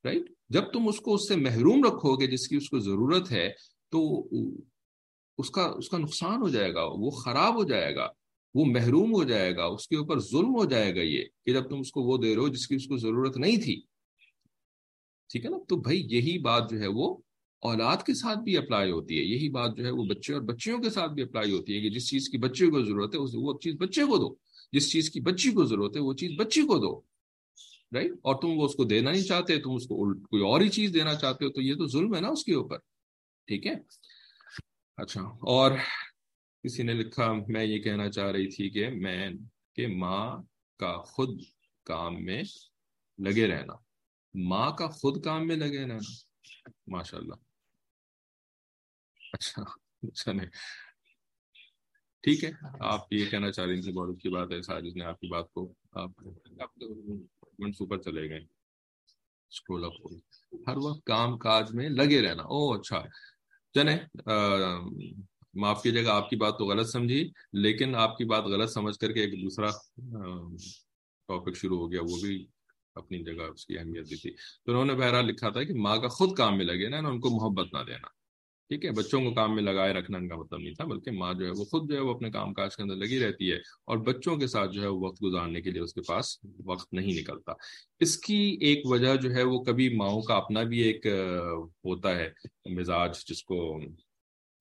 رائٹ جب تم اس کو اس سے محروم رکھو گے، جس کی اس کو ضرورت ہے، تو اس کا اس کا نقصان ہو جائے گا، وہ خراب ہو جائے گا، وہ محروم ہو جائے گا، اس کے اوپر ظلم ہو جائے گا یہ کہ جب تم اس کو وہ دے رہے ہو جس کی اس کو ضرورت نہیں تھی۔ ٹھیک ہے نا؟ تو بھائی یہی بات جو ہے وہ اولاد کے ساتھ بھی اپلائی ہوتی ہے۔ یہی بات جو ہے وہ بچے اور بچیوں کے ساتھ بھی اپلائی ہوتی ہے کہ جس چیز کی بچے کو ضرورت ہے وہ چیز بچے کو دو۔ جس چیز کی بچی کو ضرورت ہے، وہ چیز بچی کو دو۔ رائٹ اور تم وہ اس کو دینا نہیں چاہتے، تم اس کو کوئی اور ہی چیز دینا چاہتے ہو، تو یہ تو ظلم ہے نا اس کے اوپر۔ ٹھیک ہے؟ اچھا اور کسی نے لکھا، میں یہ کہنا چاہ رہی تھی کہ میں، کہ ماں کا خود کام میں لگے رہنا۔ ماں کا خود کام میں لگے رہنا۔ ماشاء اللہ اچھا اچھا نہیں۔ ٹھیک ہے، آپ یہ کہنا چاہ رہی تھی بہت اچھی بات ہے، ساجد نے آپ کی بات کو، آپ اوپر چلے گئے۔ اسکرول اپ ہر وقت کام کاج میں لگے رہنا۔ او اچھا۔ چلیں معاف کیجیے گا، آپ کی بات تو غلط سمجھی، لیکن آپ کی بات غلط سمجھ کر کے ایک دوسرا ٹاپک شروع ہو گیا، وہ بھی اپنی جگہ اس کی اہمیت دی تھی۔ تو انہوں نے بہرحال لکھا تھا کہ ماں کا خود کام میں لگے نا ان کو محبت نہ دینا۔ ٹھیک ہے، بچوں کو کام میں لگائے رکھنا ان کا مطلب نہیں تھا، بلکہ ماں جو ہے وہ خود جو ہے وہ اپنے کام کاج کے اندر لگی رہتی ہے اور بچوں کے ساتھ جو ہے وہ وقت گزارنے کے لیے اس کے پاس وقت نہیں نکلتا۔ اس کی ایک وجہ جو ہے وہ کبھی ماؤں کا اپنا بھی ایک ہوتا ہے مزاج، جس کو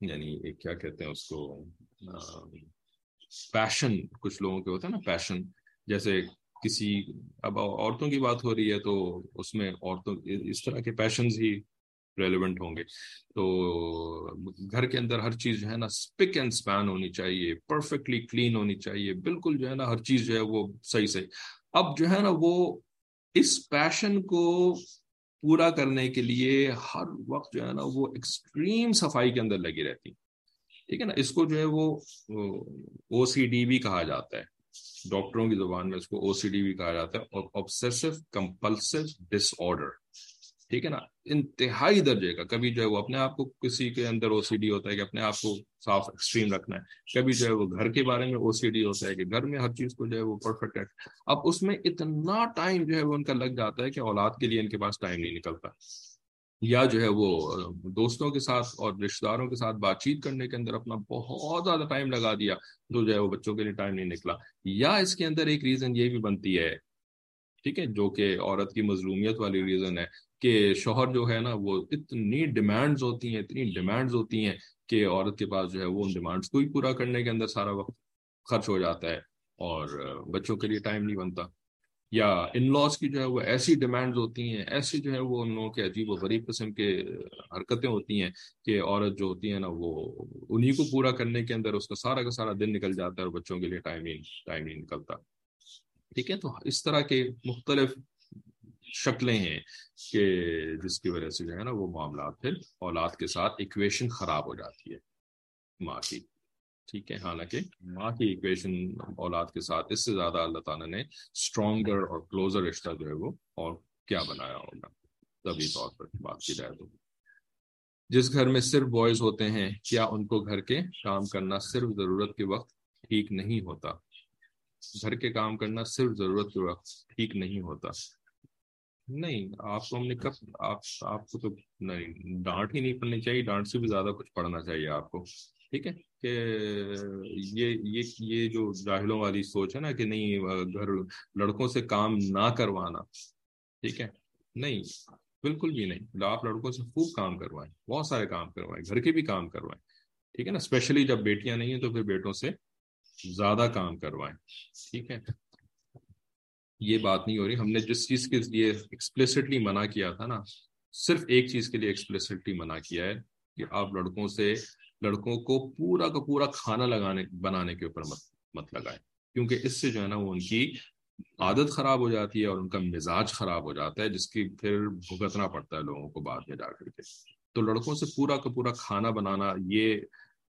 یعنی کیا کہتے ہیں اس کو پیشن کچھ لوگوں کے ہوتے ہیں نا پیشن جیسے کسی، اب عورتوں کی بات ہو رہی ہے تو اس میں عورتوں، اس طرح کے پیشنز ہی ریلیونٹ ہوں گے۔ تو گھر کے اندر ہر چیز جو ہے نا اسپک اینڈ اسپین ہونی چاہیے پرفیکٹلی کلین ہونی چاہیے۔ بالکل جو ہے نا ہر چیز جو ہے وہ صحیح صحیح اب جو ہے نا وہ اس پیشن کو پورا کرنے کے لیے ہر وقت جو ہے نا وہ ایکسٹریم صفائی کے اندر لگی رہتی۔ ٹھیک ہے نا؟ اس کو جو ہے وہ او سی ڈی بھی کہا جاتا ہے۔ ڈاکٹروں کی زبان میں اس کو او سی ڈی بھی کہا جاتا ہے اور آبسیسو کمپلسو ڈس آرڈر ٹھیک ہے نا؟ انتہائی درجے کا۔ کبھی جو ہے وہ اپنے آپ کو کسی کے اندر او سی ڈی ہوتا ہے کہ اپنے آپ کو صاف ایکسٹریم رکھنا ہے۔ کبھی جو ہے وہ گھر کے بارے میں او سی ڈی ہوتا ہے کہ گھر میں ہر چیز کو جو ہے وہ پرفیکٹ ہے۔ اب اس میں اتنا ٹائم جو ہے وہ ان کا لگ جاتا ہے کہ اولاد کے لیے ان کے پاس ٹائم نہیں نکلتا۔ یا جو ہے وہ دوستوں کے ساتھ اور رشتے داروں کے ساتھ بات چیت کرنے کے اندر اپنا بہت زیادہ ٹائم لگا دیا تو جو ہے وہ بچوں کے لیے ٹائم نہیں نکلا۔ یا اس کے اندر ایک ریزن یہ بھی بنتی ہے، ٹھیک ہے، جو کہ عورت کی مظلومیت والی ریزن ہے۔ کہ شوہر جو ہے نا، وہ اتنی ڈیمانڈز ہوتی ہیں، اتنی ڈیمانڈز ہوتی ہیں کہ عورت کے پاس جو ہے وہ ان ڈیمانڈس کو ہی پورا کرنے کے اندر سارا وقت خرچ ہو جاتا ہے اور بچوں کے لیے ٹائم نہیں بنتا۔ یا ان لاس کی جو ہے وہ ایسی ڈیمانڈز ہوتی ہیں، ایسی جو ہے وہ ان لوگوں کے عجیب و غریب قسم کے حرکتیں ہوتی ہیں کہ عورت جو ہوتی ہے نا وہ انہیں کو پورا کرنے کے اندر اس کا سارا کا سارا دن نکل جاتا ہے اور بچوں کے لیے ٹائم ہی ٹائم نہیں نکلتا۔ ٹھیک ہے، تو اس طرح کے مختلف شکلیں ہیں کہ جس کی وجہ سے جو ہے نا وہ معاملات پھر اولاد کے ساتھ ایکویشن خراب ہو جاتی ہے۔ ماں کی، ٹھیک ہے؟ حالانکہ ماں کی ایکویشن اولاد کے ساتھ، اس سے زیادہ اللہ تعالیٰ نے اسٹرانگر اور کلوزر رشتہ جو ہے وہ اور کیا بنایا ہوگا؟ طبی طور پر بات کی جائے تو۔ جس گھر میں صرف بوائز ہوتے ہیں، کیا ان کو گھر کے کام کرنا صرف ضرورت کے وقت ٹھیک نہیں ہوتا؟ گھر کے کام کرنا صرف ضرورت کے وقت ٹھیک نہیں ہوتا۔ نہیں، آپ کو ہم نے کب، آپ آپ کو تو نہیں، ڈانٹ ہی نہیں پڑنی چاہیے، ڈانٹ سے بھی زیادہ کچھ پڑھنا چاہیے آپ کو، ٹھیک ہے؟ کہ یہ یہ یہ جو جاہلوں والی سوچ ہے نا کہ نہیں گھر لڑکوں سے کام نہ کروانا، ٹھیک ہے؟ نہیں، بالکل بھی نہیں آپ لڑکوں سے خوب کام کروائیں، بہت سارے کام کروائیں، گھر کے بھی کام کروائیں، ٹھیک ہے نا؟ اسپیشلی جب بیٹیاں نہیں ہیں تو پھر بیٹوں سے زیادہ کام کروائیں، ٹھیک ہے؟ یہ بات نہیں ہو رہی۔ ہم نے جس چیز کے لیے ایکسپلسٹلی منع کیا تھا نا، صرف ایک چیز کے لیے ایکسپلسٹلی منع کیا ہے کہ آپ لڑکوں سے، لڑکوں کو پورا کا پورا کھانا لگانے، بنانے کے اوپر مت مت لگائیں۔ کیونکہ اس سے جو ہے نا، وہ ان کی عادت خراب ہو جاتی ہے اور ان کا مزاج خراب ہو جاتا ہے، جس کی پھر بھگتنا پڑتا ہے لوگوں کو بعد میں جا کر کے۔ تو لڑکوں سے پورا کا پورا کھانا بنانا، یہ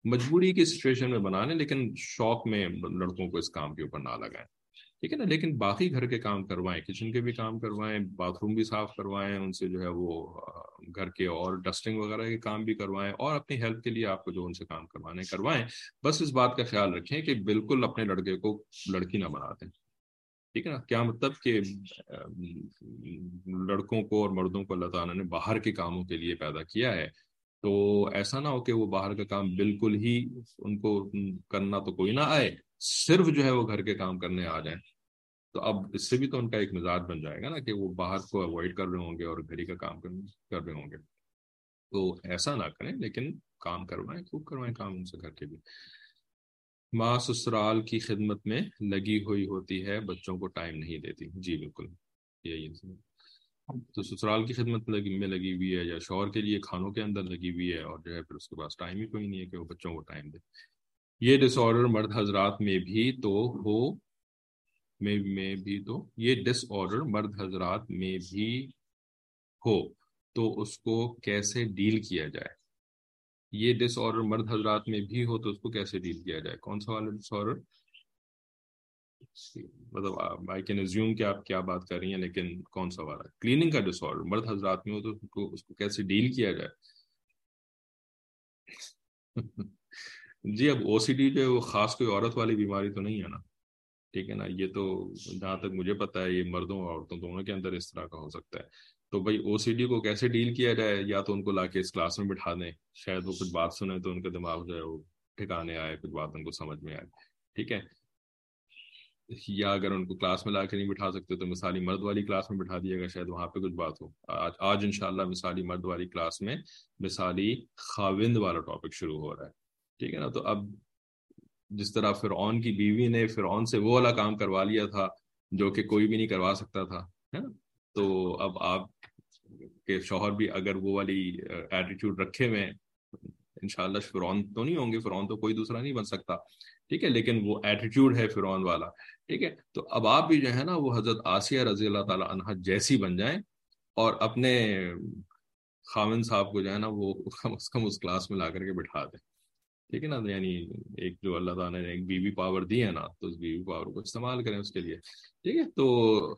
مجبوری کی سچویشن میں بنانے، لیکن شوق میں لڑکوں کو اس کام کے اوپر نہ لگائیں۔ ٹھیک ہے نا، لیکن باقی گھر کے کام کروائیں، کچن کے بھی کام کروائیں، باتھ روم بھی صاف کروائیں، ان سے جو ہے وہ گھر کے اور ڈسٹنگ وغیرہ کے کام بھی کروائیں اور اپنی ہیلپ کے لیے آپ کو جو ان سے کام کروانے کروائیں۔ بس اس بات کا خیال رکھیں کہ بالکل اپنے لڑکے کو لڑکی نہ بنا دیں۔ ٹھیک ہے نا، کیا مطلب کہ لڑکوں کو اور مردوں کو اللہ تعالیٰ نے باہر کے کاموں کے لیے پیدا کیا ہے۔ تو ایسا نہ ہو کہ وہ باہر کا کام بالکل ہی ان کو کرنا تو کوئی نہ آئے، صرف جو ہے وہ گھر کے کام کرنے آ جائیں۔ تو اب اس سے بھی تو ان کا ایک مزاج بن جائے گا نا کہ وہ باہر کو اوائڈ کر رہے ہوں گے اور گھر کا کام کر رہے ہوں گے۔ تو ایسا نہ کریں، لیکن کام کروائیں، خوب کروائیں کام ان سے گھر کے بھی ماں سسرال کی خدمت میں لگی ہوئی ہوتی ہے، بچوں کو ٹائم نہیں دیتی۔ جی بالکل۔ یہی تو سسرال کی خدمت میں لگی ہوئی ہے یا شوہر کے لیے کھانوں کے اندر لگی ہوئی ہے اور جو ہے پھر اس کے پاس ٹائم ہی کوئی نہیں ہے کہ وہ بچوں کو ٹائم دے۔ یہ ڈس آرڈر مرد حضرات میں بھی تو ہو میں میں بھی تو یہ ڈس آرڈر مرد حضرات میں بھی ہو، تو اس کو کیسے ڈیل کیا جائے؟ یہ ڈس آرڈر مرد حضرات میں بھی ہو، تو اس کو کیسے ڈیل کیا جائے؟ کون سا والا ڈس آرڈر مطلب آئی کین ایزیوم کہ آپ کیا بات کر رہی ہیں، لیکن کون سا والا؟ کلیننگ کا ڈس آرڈر مرد حضرات میں ہو، تو اس کو اس کو کیسے ڈیل کیا جائے؟ جی اب او سی ڈی جو ہے، وہ خاص کوئی عورت والی بیماری تو نہیں ہے نا؟ ٹھیک ہے نا، یہ تو جہاں تک مجھے پتا ہے، یہ مردوں اور عورتوں دونوں کے اندر اس طرح کا ہو سکتا ہے۔ تو بھائی او سی ڈی کو کیسے ڈیل کیا جائے؟ یا تو ان کو لا کے اس کلاس میں بٹھا دیں؟ شاید وہ کچھ بات سنیں تو ان کا دماغ جو ہے وہ ٹھکانے آئے، کچھ بات ان کو سمجھ میں آئے۔ ٹھیک ہے۔ یا اگر ان کو کلاس میں لا کے نہیں بٹھا سکتے تو مثالی مرد والی کلاس میں بٹھا دیے گا شاید وہاں پہ کچھ بات ہو۔ آج آج ان مثالی مرد والی کلاس میں مثالی خاوند والا ٹاپک شروع ہو رہا ہے۔ ٹھیک ہے نا، تو اب جس طرح فرعون کی بیوی نے فرعون سے وہ والا کام کروا لیا تھا جو کہ کوئی بھی نہیں کروا سکتا تھا تو اب آپ کے شوہر بھی اگر وہ والی ایٹیٹیوڈ رکھے ہوئے ان شاء اللہ فرعون تو نہیں ہوں گے، فرعون تو کوئی دوسرا نہیں بن سکتا، ٹھیک ہے؟ لیکن وہ ایٹیٹیوڈ ہے فرعون والا، ٹھیک ہے؟ تو اب آپ بھی جو ہے نا، وہ حضرت آسیہ رضی اللہ تعالیٰ عنہ جیسی بن جائیں اور اپنے خامن صاحب کو جو ہے نا، وہ کم از کم اس کلاس میں لا کر کے بٹھا دیں۔ ٹھیک ہے نا یعنی ایک جو اللہ تعالیٰ نے ایک بیوی پاور دی ہے نا، تو اس بیوی پاور کو استعمال کریں اس کے لیے۔ ٹھیک ہے، تو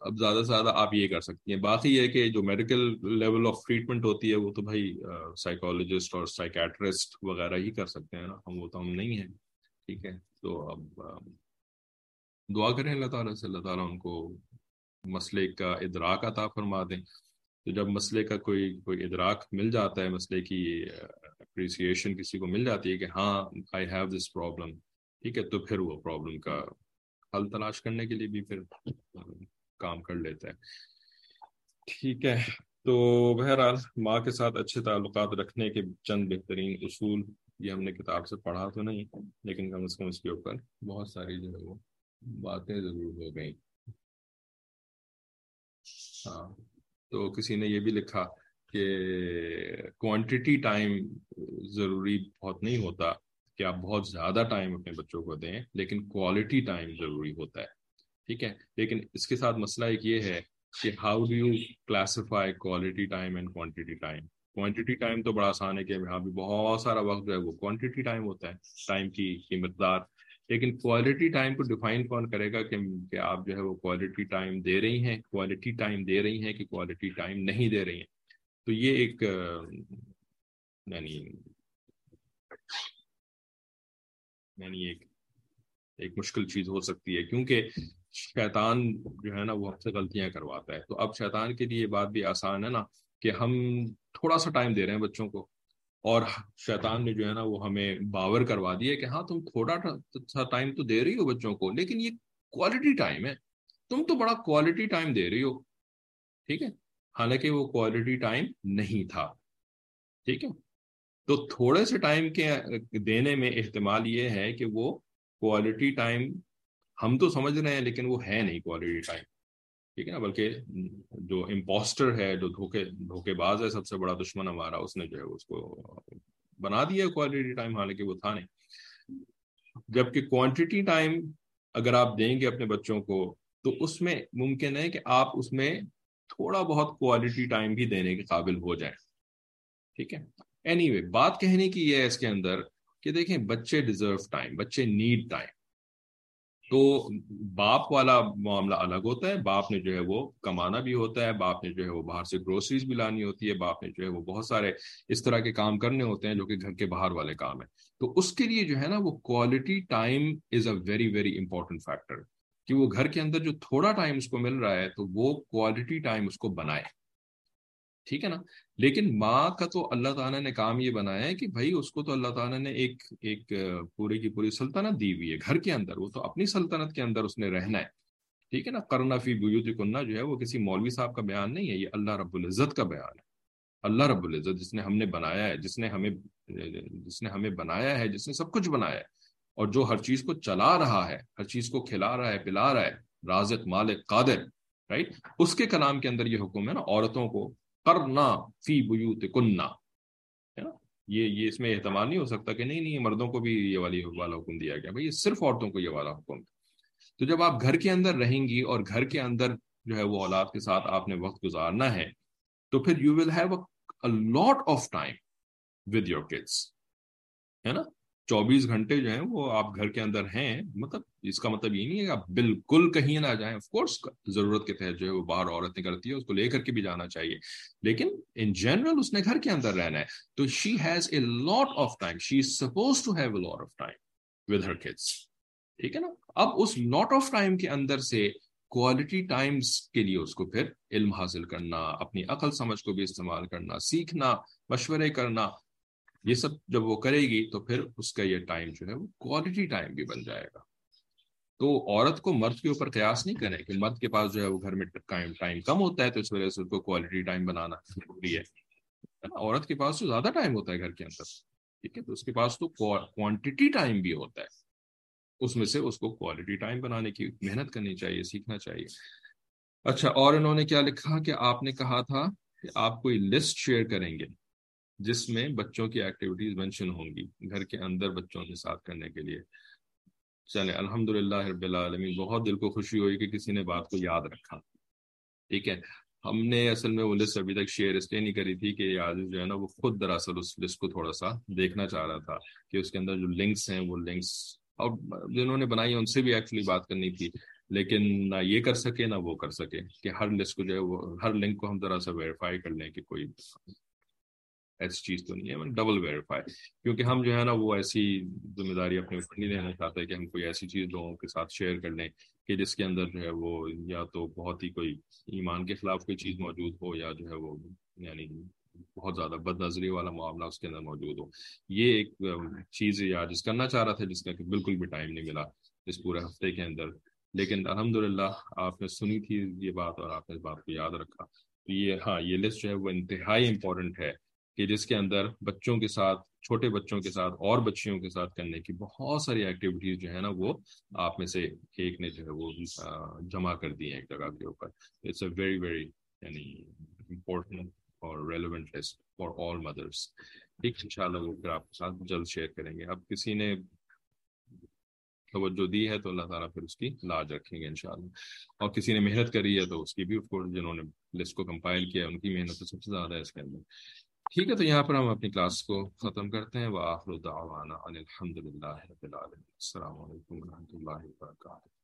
اب زیادہ سے زیادہ آپ یہ کر سکتی ہیں۔ باقی یہ کہ جو میڈیکل لیول آف ٹریٹمنٹ ہوتی ہے، وہ تو بھائی سائیکالوجسٹ اور سائیکیٹرسٹ وغیرہ ہی کر سکتے ہیں نا۔ ہم وہ تو ہم نہیں ہیں۔ ٹھیک ہے، تو اب دعا کریں اللہ تعالیٰ سے۔ اللہ تعالیٰ ان کو مسئلے کا ادراک عطا فرما دیں۔ تو جب مسئلے کا کوئی کوئی ادراک مل جاتا ہے، مسئلے کی اپریسیشن کسی کو مل جاتی ہے کہ ہاں آئی ہیو دس پرابلم ٹھیک ہے، تو پھر وہ پرابلم کا حل تلاش کرنے کے لیے بھی پھر کام کر لیتا ہے۔ ٹھیک ہے، تو بہرحال ماں کے ساتھ اچھے تعلقات رکھنے کے چند بہترین اصول یہ ہم نے کتاب سے پڑھا تو نہیں، لیکن کم از کم اس کے اوپر بہت ساری جو ہے وہ باتیں ضرور ہو گئیں۔ ہاں تو کسی نے یہ بھی لکھا کہ کوانٹٹی ٹائم ضروری بہت نہیں ہوتا کہ آپ بہت زیادہ ٹائم اپنے بچوں کو دیں، لیکن کوالٹی ٹائم ضروری ہوتا ہے، ٹھیک ہے؟ لیکن اس کے ساتھ مسئلہ ایک یہ ہے کہ how do you classify quality time and quantity time quantity time تو بڑا آسان ہے کہ یہاں بھی بہت سارا وقت جو ہے وہ کوانٹٹی ٹائم ہوتا ہے ٹائم کی مقدار لیکن کوالٹی ٹائم کو ڈیفائن کون کرے گا کہ آپ جو ہے وہ کوالٹی ٹائم دے رہی ہیں کوالٹی ٹائم دے رہی ہیں کہ کوالٹی ٹائم نہیں دے رہی ہیں؟ تو یہ ایک یعنی یعنی ایک ایک مشکل چیز ہو سکتی ہے کیونکہ شیطان جو ہے نا وہ ہم سے غلطیاں کرواتا ہے۔ تو اب شیطان کے لیے یہ بات بھی آسان ہے نا کہ ہم تھوڑا سا ٹائم دے رہے ہیں بچوں کو اور شیطان نے جو ہے نا وہ ہمیں باور کروا دیا کہ ہاں تم تھوڑا سا ٹائم تو دے رہی ہو بچوں کو، لیکن یہ کوالٹی ٹائم ہے۔ تم تو بڑا کوالٹی ٹائم دے رہی ہو۔ ٹھیک ہے؟ حالانکہ وہ کوالٹی ٹائم نہیں تھا۔ ٹھیک ہے؟ تو تھوڑے سے ٹائم کے دینے میں احتمال یہ ہے کہ وہ کوالٹی ٹائم ہم تو سمجھ رہے ہیں لیکن وہ ہے نہیں کوالٹی ٹائم ٹھیک ہے نا؟ بلکہ جو امپوسٹر ہے، جو دھوکے دھوکے باز ہے، سب سے بڑا دشمن ہمارا، اس نے جو ہے اس کو بنا دیا کوالٹی ٹائم حالانکہ وہ تھا نہیں۔ جبکہ کوانٹٹی ٹائم اگر آپ دیں گے اپنے بچوں کو، تو اس میں ممکن ہے کہ آپ اس میں تھوڑا بہت کوالٹی ٹائم بھی دینے کے قابل ہو جائیں ٹھیک ہے؟ اینی anyway, بات کہنے کی یہ ہے اس کے اندر کہ دیکھیں بچے ڈیزرو ٹائم بچے نیڈ ٹائم تو باپ والا معاملہ الگ ہوتا ہے باپ نے جو ہے وہ کمانا بھی ہوتا ہے باپ نے جو ہے وہ باہر سے گروسریز بھی لانی ہوتی ہے باپ نے جو ہے وہ بہت سارے اس طرح کے کام کرنے ہوتے ہیں جو کہ گھر کے باہر والے کام ہیں۔ تو اس کے لیے جو ہے نا وہ quality time is a very very important factor کہ وہ گھر کے اندر جو تھوڑا ٹائم اس کو مل رہا ہے تو وہ کوالٹی ٹائم اس کو بنائے۔ ٹھیک ہے نا؟ لیکن ماں کا تو اللہ تعالیٰ نے کام یہ بنایا ہے کہ بھائی اس کو تو اللہ تعالیٰ نے ایک ایک پوری کی پوری سلطنت دی ہوئی ہے گھر کے اندر، وہ تو اپنی سلطنت کے اندر اس نے رہنا ہے۔ ٹھیک ہے نا؟ کرنا فی بیوتی کنہ جو ہے وہ کسی مولوی صاحب کا بیان نہیں ہے، یہ اللہ رب العزت کا بیان ہے۔ اللہ رب العزت جس نے ہم نے بنایا ہے، جس نے ہمیں، جس نے ہمیں بنایا ہے، جس نے سب کچھ بنایا ہے۔ اور جو ہر چیز کو چلا رہا ہے، ہر چیز کو کھلا رہا ہے، پلا رہا ہے، رازق، مالک، قادر رائٹ اس کے کلام کے اندر یہ حکم ہے نا، عورتوں کو کرنا فی بیوت کننا یہ یہ اس میں اہتمام نہیں ہو سکتا کہ نہیں نہیں، مردوں کو بھی یہ والی والا حکم دیا گیا۔ بھائی، یہ صرف عورتوں کو یہ والا حکم تو جب آپ گھر کے اندر رہیں گی اور گھر کے اندر جو ہے وہ اولاد کے ساتھ آپ نے وقت گزارنا ہے، تو پھر you will have a lot of time with your kids ہے نا؟ چوبیس گھنٹے جو ہیں وہ آپ گھر کے اندر ہیں مطلب اس کا مطلب یہ نہیں ہے کہ آپ بالکل کہیں نہ جائیں آف کورس ضرورت کے تحت جو ہے وہ باہر عورت نکلتی ہے اس کو لے کر کے بھی جانا چاہیے۔ لیکن ان جنرل اس نے گھر کے اندر رہنا ہے۔ تو she has a lot of time she is supposed to have a lot of time with her kids ٹھیک ہے نا؟ اب اس لاٹ آف ٹائم کے اندر سے کوالٹی ٹائمز کے لیے اس کو پھر علم حاصل کرنا، اپنی عقل سمجھ کو بھی استعمال کرنا، سیکھنا، مشورے کرنا۔ یہ سب جب وہ کرے گی تو پھر اس کا یہ ٹائم جو ہے وہ کوالٹی ٹائم بھی بن جائے گا۔ تو عورت کو مرد کے اوپر قیاس نہیں کریں کہ مرد کے پاس جو ہے وہ گھر میں ٹائم کم ہوتا ہے تو اس وجہ سے اس کو کوالٹی ٹائم بنانا ضروری ہے۔ عورت کے پاس تو زیادہ ٹائم ہوتا ہے گھر کے اندر، ٹھیک ہے؟ تو اس کے پاس تو کوانٹٹی ٹائم بھی ہوتا ہے۔ اس میں سے اس کو کوالٹی ٹائم بنانے کی محنت کرنی چاہیے، سیکھنا چاہیے۔ اچھا اور انہوں نے کیا لکھا کہ آپ نے کہا تھا کہ آپ کوئی لسٹ شیئر کریں گے۔ جس میں بچوں کی ایکٹیویٹیز مینشن ہوں گی، گھر کے اندر بچوں کے ساتھ کرنے کے لیے۔ چلے الحمد للہ رب العالمین، بہت دل کو خوشی ہوئی کہ کسی نے بات کو یاد رکھا۔ ٹھیک ہے، ہم نے اصل میں وہ لسٹ ابھی تک شیئر اس لیے نہیں کری تھی کہ آج جو ہے نا، وہ خود دراصل اس لسٹ کو تھوڑا سا دیکھنا چاہ رہا تھا کہ اس کے اندر جو لنکس ہیں، وہ لنکس اور جنہوں نے بنائی، ان سے بھی ایکچولی بات کرنی تھی۔ لیکن نہ یہ کر سکے، نہ وہ کر سکے کہ ہر لسٹ کو جو ہے وہ، ہر لنک کو ہم ذرا سا ویریفائی کر لیں کہ کوئی ایسی چیز تو نہیں ہے۔ ڈبل ویریفائی کیونکہ ہم جو ہے نا وہ ایسی ذمہ داری اپنے اوپر نہیں لینا چاہتے کہ ہم کوئی ایسی چیز لوگوں کے ساتھ شیئر کر لیں کہ جس کے اندر جو ہے وہ یا تو بہت ہی کوئی ایمان کے خلاف کوئی چیز موجود ہو یا جو ہے وہ یعنی بہت زیادہ بد نظری والا معاملہ اس کے اندر موجود ہو۔ یہ ایک چیز یا جس کرنا چاہ رہا تھا جس کا کہ بالکل بھی ٹائم نہیں ملا اس پورے ہفتے کے اندر۔ لیکن الحمد للہ آپ نے سنی تھی یہ بات اور آپ نے اس بات کو یاد رکھا۔ تو یہ ہاں یہ لسٹ جو ہے وہ انتہائی امپورٹنٹ ہے۔ کہ جس کے اندر بچوں کے ساتھ، چھوٹے بچوں کے ساتھ اور بچیوں کے ساتھ کرنے کی بہت ساری ایکٹیویٹیز جو ہے نا، وہ آپ میں سے ایک نے جو ہے وہ جمع کر دی ہیں ایک جگہ کے اوپر۔ اٹس اے ویری ویری یعنی امپورٹنٹ اور relevant list for all mothers ٹھیک ان شاء اللہ وہ پھر آپ کے ساتھ جلد شیئر کریں گے۔ اب کسی نے توجہ دی ہے تو اللہ تعالیٰ پھر اس کی لاج رکھیں گے انشاءاللہ۔ اور کسی نے محنت کری ہے تو اس کی بھی آف کورس جنہوں نے لسٹ کو کمپائل کیا ان کی محنت تو سب سے زیادہ ہے اس کے اندر۔ ٹھیک ہے، تو یہاں پر ہم اپنی کلاس کو ختم کرتے ہیں۔ وآخر دعوانا الحمد للہ السلام علیکم و رحمۃ اللہ وبرکاتہ۔